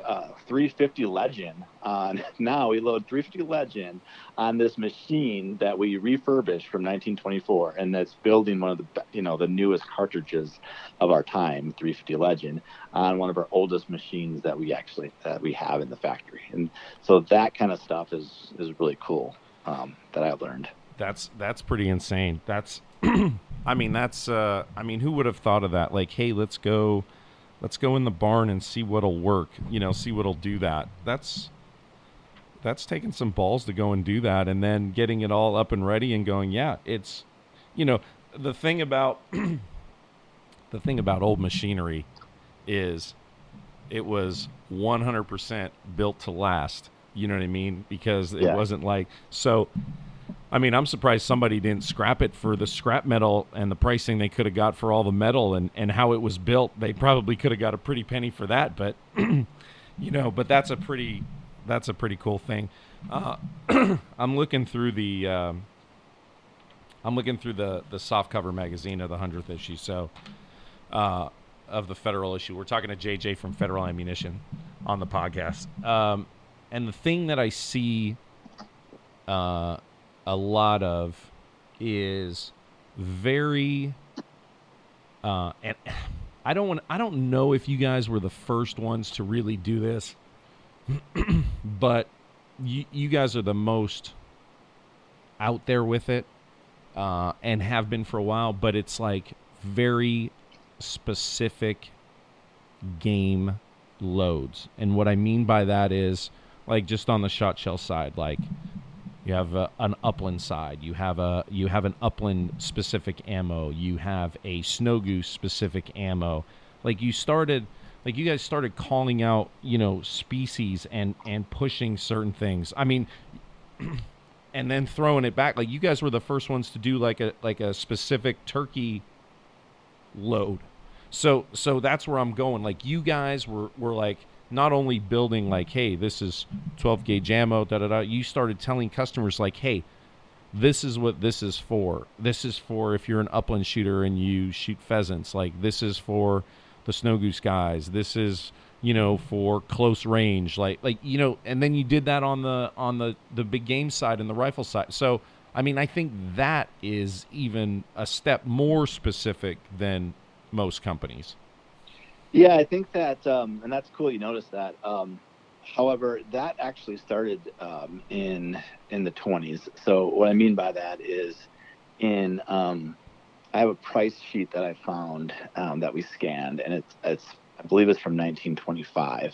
uh, 350 Legend on now we load 350 Legend on this machine that we refurbished from 1924, and that's building one of the you know the newest cartridges of our time, 350 Legend, on one of our oldest machines that we actually that we have in the factory, and so that kind of stuff is is really cool um, that I learned. That's that's pretty insane. That's I mean that's uh, I mean who would have thought of that? Like hey, let's go let's go in the barn and see what'll work. You know, see what'll do that. That's that's taking some balls to go and do that, and then getting it all up and ready and going. Yeah, it's you know the thing about the thing about old machinery is it was 100% built to last. You know what I mean? Because it yeah. wasn't like so I mean, I'm surprised somebody didn't scrap it for the scrap metal and the pricing they could have got for all the metal and, and how it was built. They probably could have got a pretty penny for that, but you know, but that's a pretty that's a pretty cool thing. Uh, I'm looking through the um, I'm looking through the the soft cover magazine of the hundredth issue. So uh, of the federal issue, we're talking to JJ from Federal Ammunition on the podcast. Um, and the thing that I see uh, a lot of is very uh, and I don't want I don't know if you guys were the first ones to really do this, but you you guys are the most out there with it uh, and have been for a while. But it's like very specific game loads, and what I mean by that is like just on the shot shell side, like you have a, an upland side. You have a you have an upland specific ammo. You have a snow goose specific ammo. Like you started, like you guys started calling out, you know, species and and pushing certain things. I mean, and then throwing it back. Like you guys were the first ones to do like a like a specific turkey load. So so that's where I'm going. Like you guys were were like not only building like, hey, this is 12 gauge ammo, da da da. You started telling customers like, hey, this is what this is for. This is for if you're an upland shooter and you shoot pheasants. Like this is for the snow goose guys. This is you know for close range. Like like you know, and then you did that on the on the the big game side and the rifle side. So I mean, I think that is even a step more specific than most companies. Yeah, I think that, um, and that's cool. You noticed that. Um, however, that actually started um, in in the 20s. So what I mean by that is, in um, I have a price sheet that I found um, that we scanned, and it's it's I believe it's from 1925,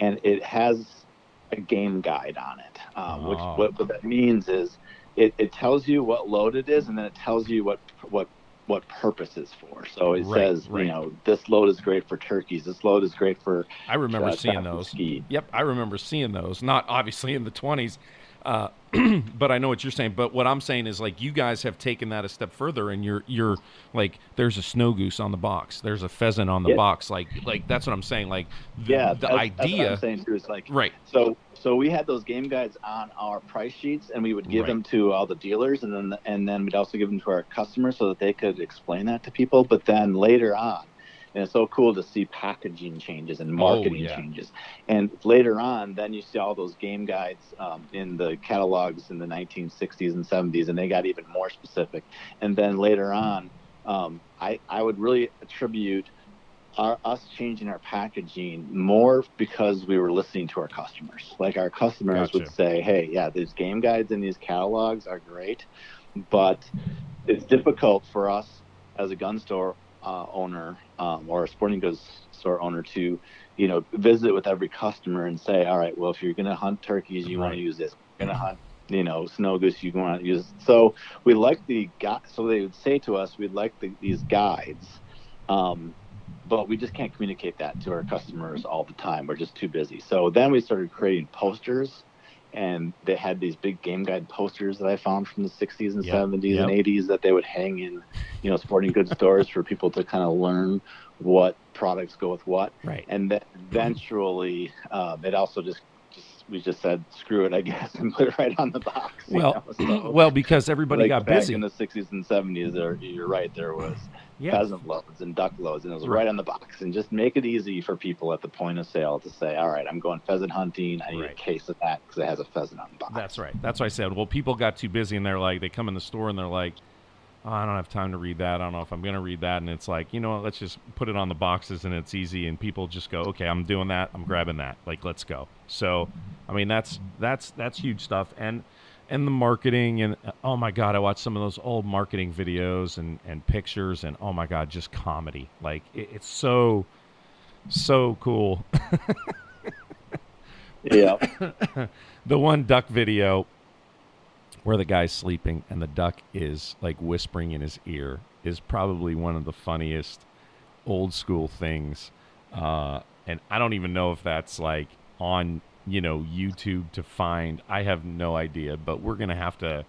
and it has a game guide on it. Um, which Oh. what, what that means is it, it tells you what load it is, and then it tells you what what what purpose is for. So it Right, says, right. you know, this load is great for turkeys. This load is great for I remember uh, seeing those. Skeet. Yep, I remember seeing those. Not obviously in the 20s, uh, but I know what you're saying. But what I'm saying is like you guys have taken that a step further, and you're you're like there's a snow goose on the box, there's a pheasant on the Yeah. box. Like like that's what I'm saying. Like the, Yeah, the that's, that's what idea, I'm saying too is like right? So so we had those game guides on our price sheets, and we would give Right. them to all the dealers, and then and then we'd also give them to our customers so that they could explain that to people. But then later on, and it's so cool to see packaging changes and marketing Oh, yeah. changes. And later on, then you see all those game guides um, in the catalogs in the 1960s and 70s, and they got even more specific. And then later on, um, I I would really attribute our, us changing our packaging more because we were listening to our customers. Like our customers Gotcha. would say, "Hey, yeah, these game guides and these catalogs are great, but it's difficult for us as a gun store uh, owner um, or a sporting goods store owner to, you know, visit with every customer and say, all right, well, if you're going to hunt turkeys, you want to use this. You're going to hunt, you know, snow goose, you want to use. So we like the gu So they would say to us, we'd like the, these guides. Um, but we just can't communicate that to our customers all the time. We're just too busy. So then we started creating posters, and they had these big game guide posters that I found from the 60s and Yep, 70s and 80s that they would hang in, you know, sporting goods stores for people to kind of learn what products go with what. Right. And then eventually, um, it also just we just said screw it, I guess, and put it right on the box. you Well, know, so, well, because everybody like, got back busy. in the 60s and 70s. There, you're right. There was yeah. pheasant loads and duck loads, and it was Right. right. on the box. And just make it easy for people at the point of sale to say, "All right, I'm going pheasant hunting. I need Right. a case of that because it has a pheasant on the box." That's right. That's what I said. Well, people got too busy and they're like, they come in the store and they're like, oh, I don't have time to read that. I don't know if I'm going to read that. And it's like, you know what? Let's just put it on the boxes and it's easy. And people just go, okay, I'm doing that. I'm grabbing that. Like, let's go. So, I mean, that's, that's, that's huge stuff. And, and the marketing and oh my God, I watched some of those old marketing videos and, and pictures and oh my God, just comedy. Like it, it's so, so cool. Yeah. the one duck video where the guy's sleeping and the duck is like whispering in his ear is probably one of the funniest old school things. Uh, and I don't even know if that's like on, you know, YouTube to find. I have no idea, but we're going to have to,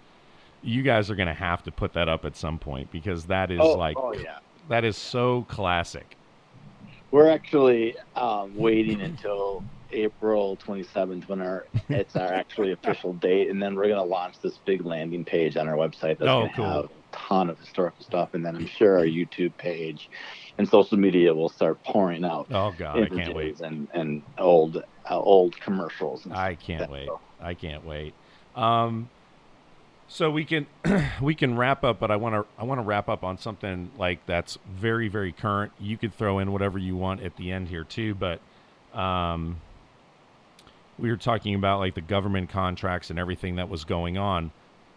you guys are going to have to put that up at some point because that is oh, like, oh yeah. that is so classic. We're actually um, waiting until April 27th when our it's our actually official date, and then we're going to launch this big landing page on our website that's Oh, going to cool. have a ton of historical stuff, and then I'm sure our YouTube page and social media will start pouring out Oh God, I can't wait. and and old uh, old commercials. And I can't like wait. that. I can't wait. Um, so we can we can wrap up, but I want to I want to wrap up on something like that's very very current. You could throw in whatever you want at the end here too, but um, we were talking about like the government contracts and everything that was going on.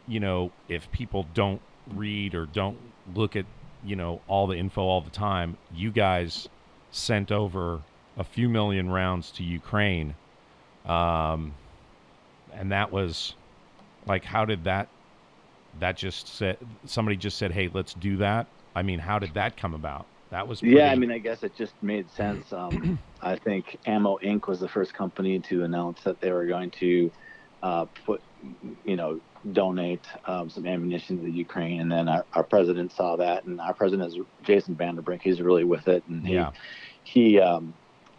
You know, if people don't read or don't look at you know all the info all the time, you guys sent over a few million rounds to Ukraine. Um, and that was like how did that that just said somebody just said hey let's do that i mean how did that come about that was Yeah, I mean, I guess it just made sense. Um, I think Ammo Inc. was the first company to announce that they were going to uh, put, you know, donate um, some ammunition to the Ukraine, and then our, our president saw that, and our president is Jason Vanderbrink. He's really with it, and he Yeah. he um,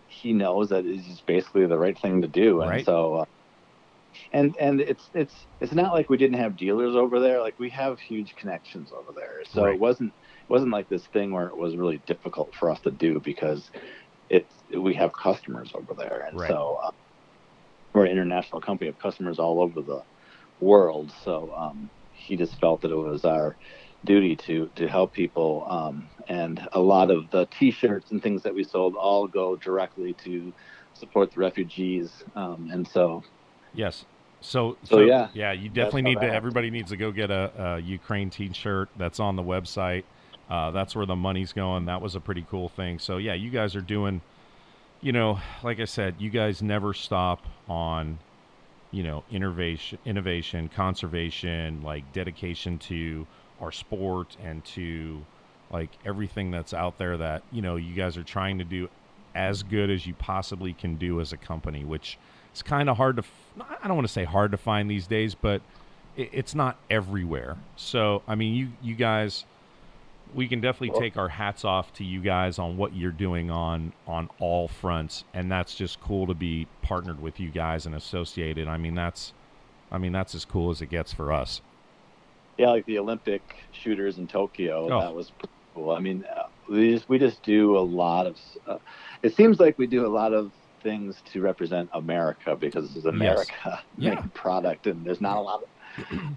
he knows that it's just basically the right thing to do, and Right. so. Uh, and and it's it's it's not like we didn't have dealers over there. Like we have huge connections over there. So Right. it wasn't wasn't like this thing where it was really difficult for us to do because it's we have customers over there, and Right. so uh, we're an international company of customers all over the world. So um, he just felt that it was our duty to to help people, um, and a lot of the T-shirts and things that we sold all go directly to support the refugees, um, and so Yes. So, So, yeah, yeah, you definitely need to. Everybody needs to go get a, a Ukraine T-shirt. That's on the website. Uh, that's where the money's going. That was a pretty cool thing. So yeah, you guys are doing. You know, like I said, you guys never stop on, you know, innovation, innovation, conservation, like dedication to our sport and to like everything that's out there that you know you guys are trying to do as good as you possibly can do as a company, which it's kind of hard to. f- I don't want to say hard to find these days, but it, it's not everywhere. So I mean, you you guys, we can definitely take our hats off to you guys on what you're doing on on all fronts, and that's just cool to be partnered with you guys and associated. I mean, that's, I mean, that's as cool as it gets for us. yeah, like the Olympic shooters in Tokyo, Oh. that was pretty cool. I mean, uh, we just we just do a lot of. Uh, it seems like we do a lot of things to represent America because this is America Yeah. making product, and there's not a lot of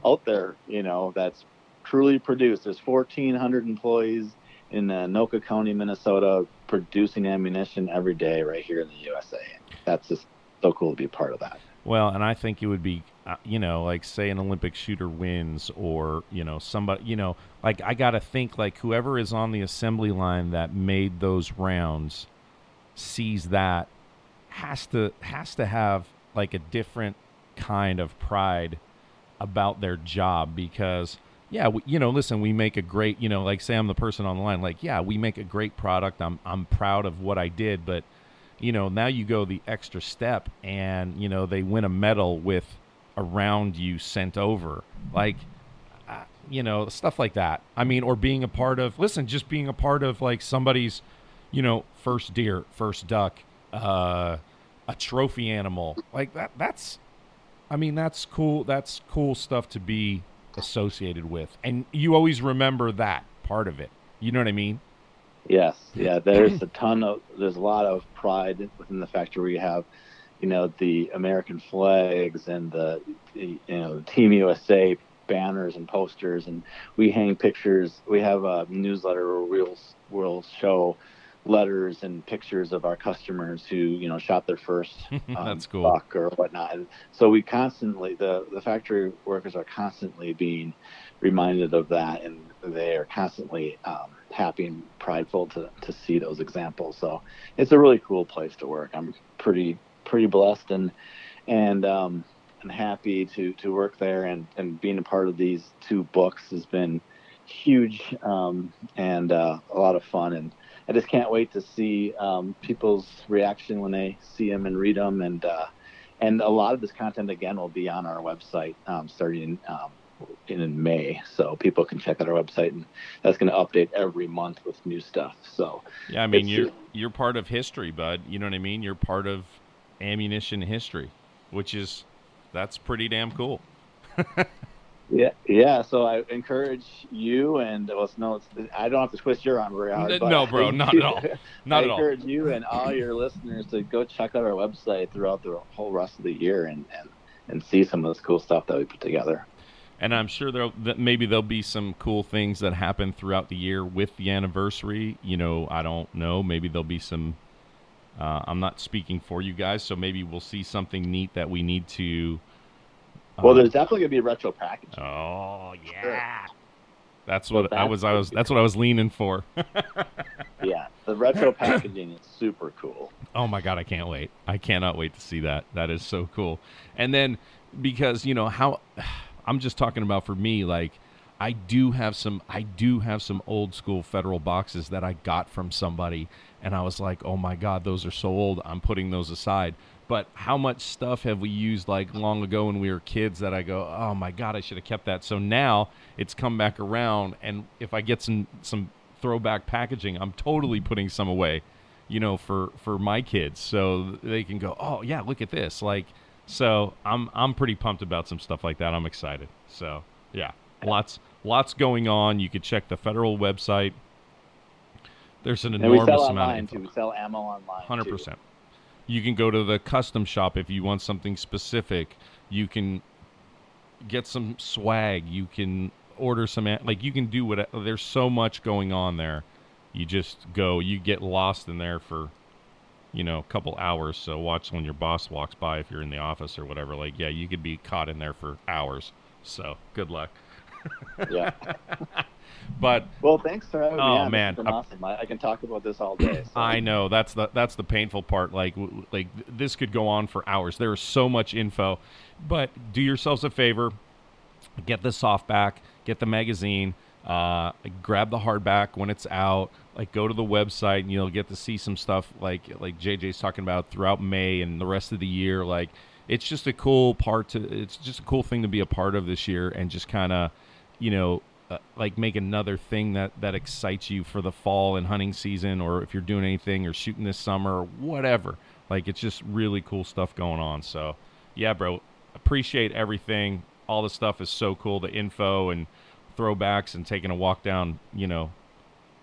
out there, you know, that's truly produced. There's 1,400 employees in uh, Noka County, Minnesota, producing ammunition every day right here in the USA. That's just so cool to be a part of that. Well, and I think it would be, uh, you know, like say an Olympic shooter wins, or you know, somebody, you know, like I got to think like whoever is on the assembly line that made those rounds sees that has to has to have like a different kind of pride about their job because yeah we, you know listen we make a great you know like say i'm the person on the line like yeah we make a great product. I'm i'm proud of what i did but you know now you go the extra step and you know they win a medal with a round you sent over. Like uh, you know stuff like that. I mean or being a part of listen just being a part of like somebody's you know first deer first duck uh a trophy animal. Like that that's i mean that's cool that's cool stuff to be associated with and you always remember that part of it you know what i mean Yes, yeah. There's a ton of there's a lot of pride within the factory. We have, you know, the American flags and the, you know the Team USA banners and posters, and we hang pictures. We have a newsletter where we'll we'll show letters and pictures of our customers who you know shot their first um, That's cool. buck or whatnot. And so we constantly the the factory workers are constantly being reminded of that, and they are constantly um, happy and prideful to to see those examples. So it's a really cool place to work. I'm pretty pretty blessed and and um, and happy to to work there and and being a part of these two books has been huge um, and uh, a lot of fun and I just can't wait to see um, people's reaction when they see them and read them and uh, and a lot of this content again will be on our website um, starting um, in, in May so people can check out our website and that's going to update every month with new stuff so Yeah, I mean you're you're part of history, bud. You know what I mean? You're part of ammunition history, which is that's pretty damn cool. Yeah, yeah. So I encourage you and well, no, I don't have to twist your arm very hard. But no, bro, not at all. Not I at all. I encourage you and all your listeners to go check out our website throughout the whole rest of the year and and, and see some of this cool stuff that we put together. And I'm sure there that maybe there'll be some cool things that happen throughout the year with the anniversary. You know, I don't know. Maybe there'll be some. Uh, I'm not speaking for you guys, so maybe we'll see something neat that we need to. Uh, Well, there's definitely gonna be a retro package. Oh yeah. That's Well, what I was. I was. That's what I was leaning for. Yeah, the retro packaging is super cool. Oh my god, I can't wait. I cannot wait to see that. That is so cool. And then because, you know, how I'm just talking about for me like I do have some I do have some old school federal boxes that I got from somebody and I was like, "Oh my god, those are so old. I'm putting those aside." But how much stuff have we used like long ago when we were kids that I go, "Oh my god, I should have kept that." So now it's come back around and if I get some some throwback packaging, I'm totally putting some away you know, for for my kids, so they can go, oh yeah, look at this. Like So I'm I'm pretty pumped about some stuff like that. I'm excited. So yeah, lots lots going on. You could check the federal website. There's an And we enormous sell amount too. We sell ammo online. Hundred percent. You can go to the custom shop if you want something specific. You can get some swag. You can order some like you can do what. There's so much going on there. You just go. You get lost in there for, you know, a couple hours. So watch when your boss walks by if you're in the office or whatever. Like yeah, you could be caught in there for hours. So good luck. Yeah. But Well, thanks for having me Oh. This has man. been awesome. I, I can talk about this all day. so- I know that's the that's the painful part. Like like this could go on for hours. There is so much info, but do yourselves a favor, get the softback, get the magazine, uh, grab the hardback when it's out. Like go to the website and you'll get to see some stuff like like JJ's talking about throughout May and the rest of the year. Like it's just a cool part to. It's just a cool thing to be a part of this year and just kind of, you know, uh, like make another thing that that excites you for the fall and hunting season or if you're doing anything or shooting this summer or whatever. Like it's just really cool stuff going on. So yeah bro appreciate everything. All the stuff is so cool the info and throwbacks and taking a walk down you know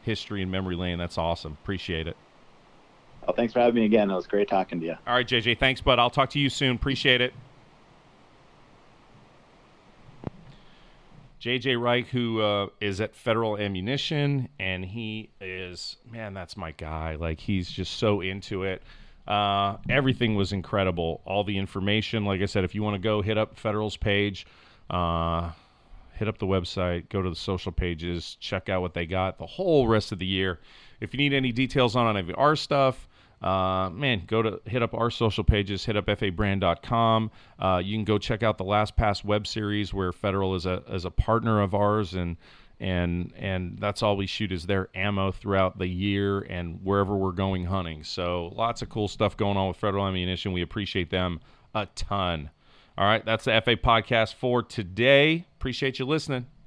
history and memory lane. That's awesome. Appreciate it. Well, thanks for having me again. It was great talking to you. all right jj thanks bud. I'll talk to you soon. Appreciate it JJ Reich, who uh, is at Federal Ammunition, and he is man, that's my guy. Like he's just so into it. Uh, everything was incredible. All the information, like I said, if you want to go hit up Federal's page, uh, hit up the website, go to the social pages, check out what they got the whole rest of the year. If you need any details on our stuff, uh, man, go to hit up our social pages, hit up fabrand.com. Uh, you can go check out the Last Pass web series where Federal is a is a partner of ours and and and that's all we shoot is their ammo throughout the year and wherever we're going hunting. So lots of cool stuff going on with Federal Ammunition. We appreciate them a ton. All right, that's the FA podcast for today. Appreciate you listening.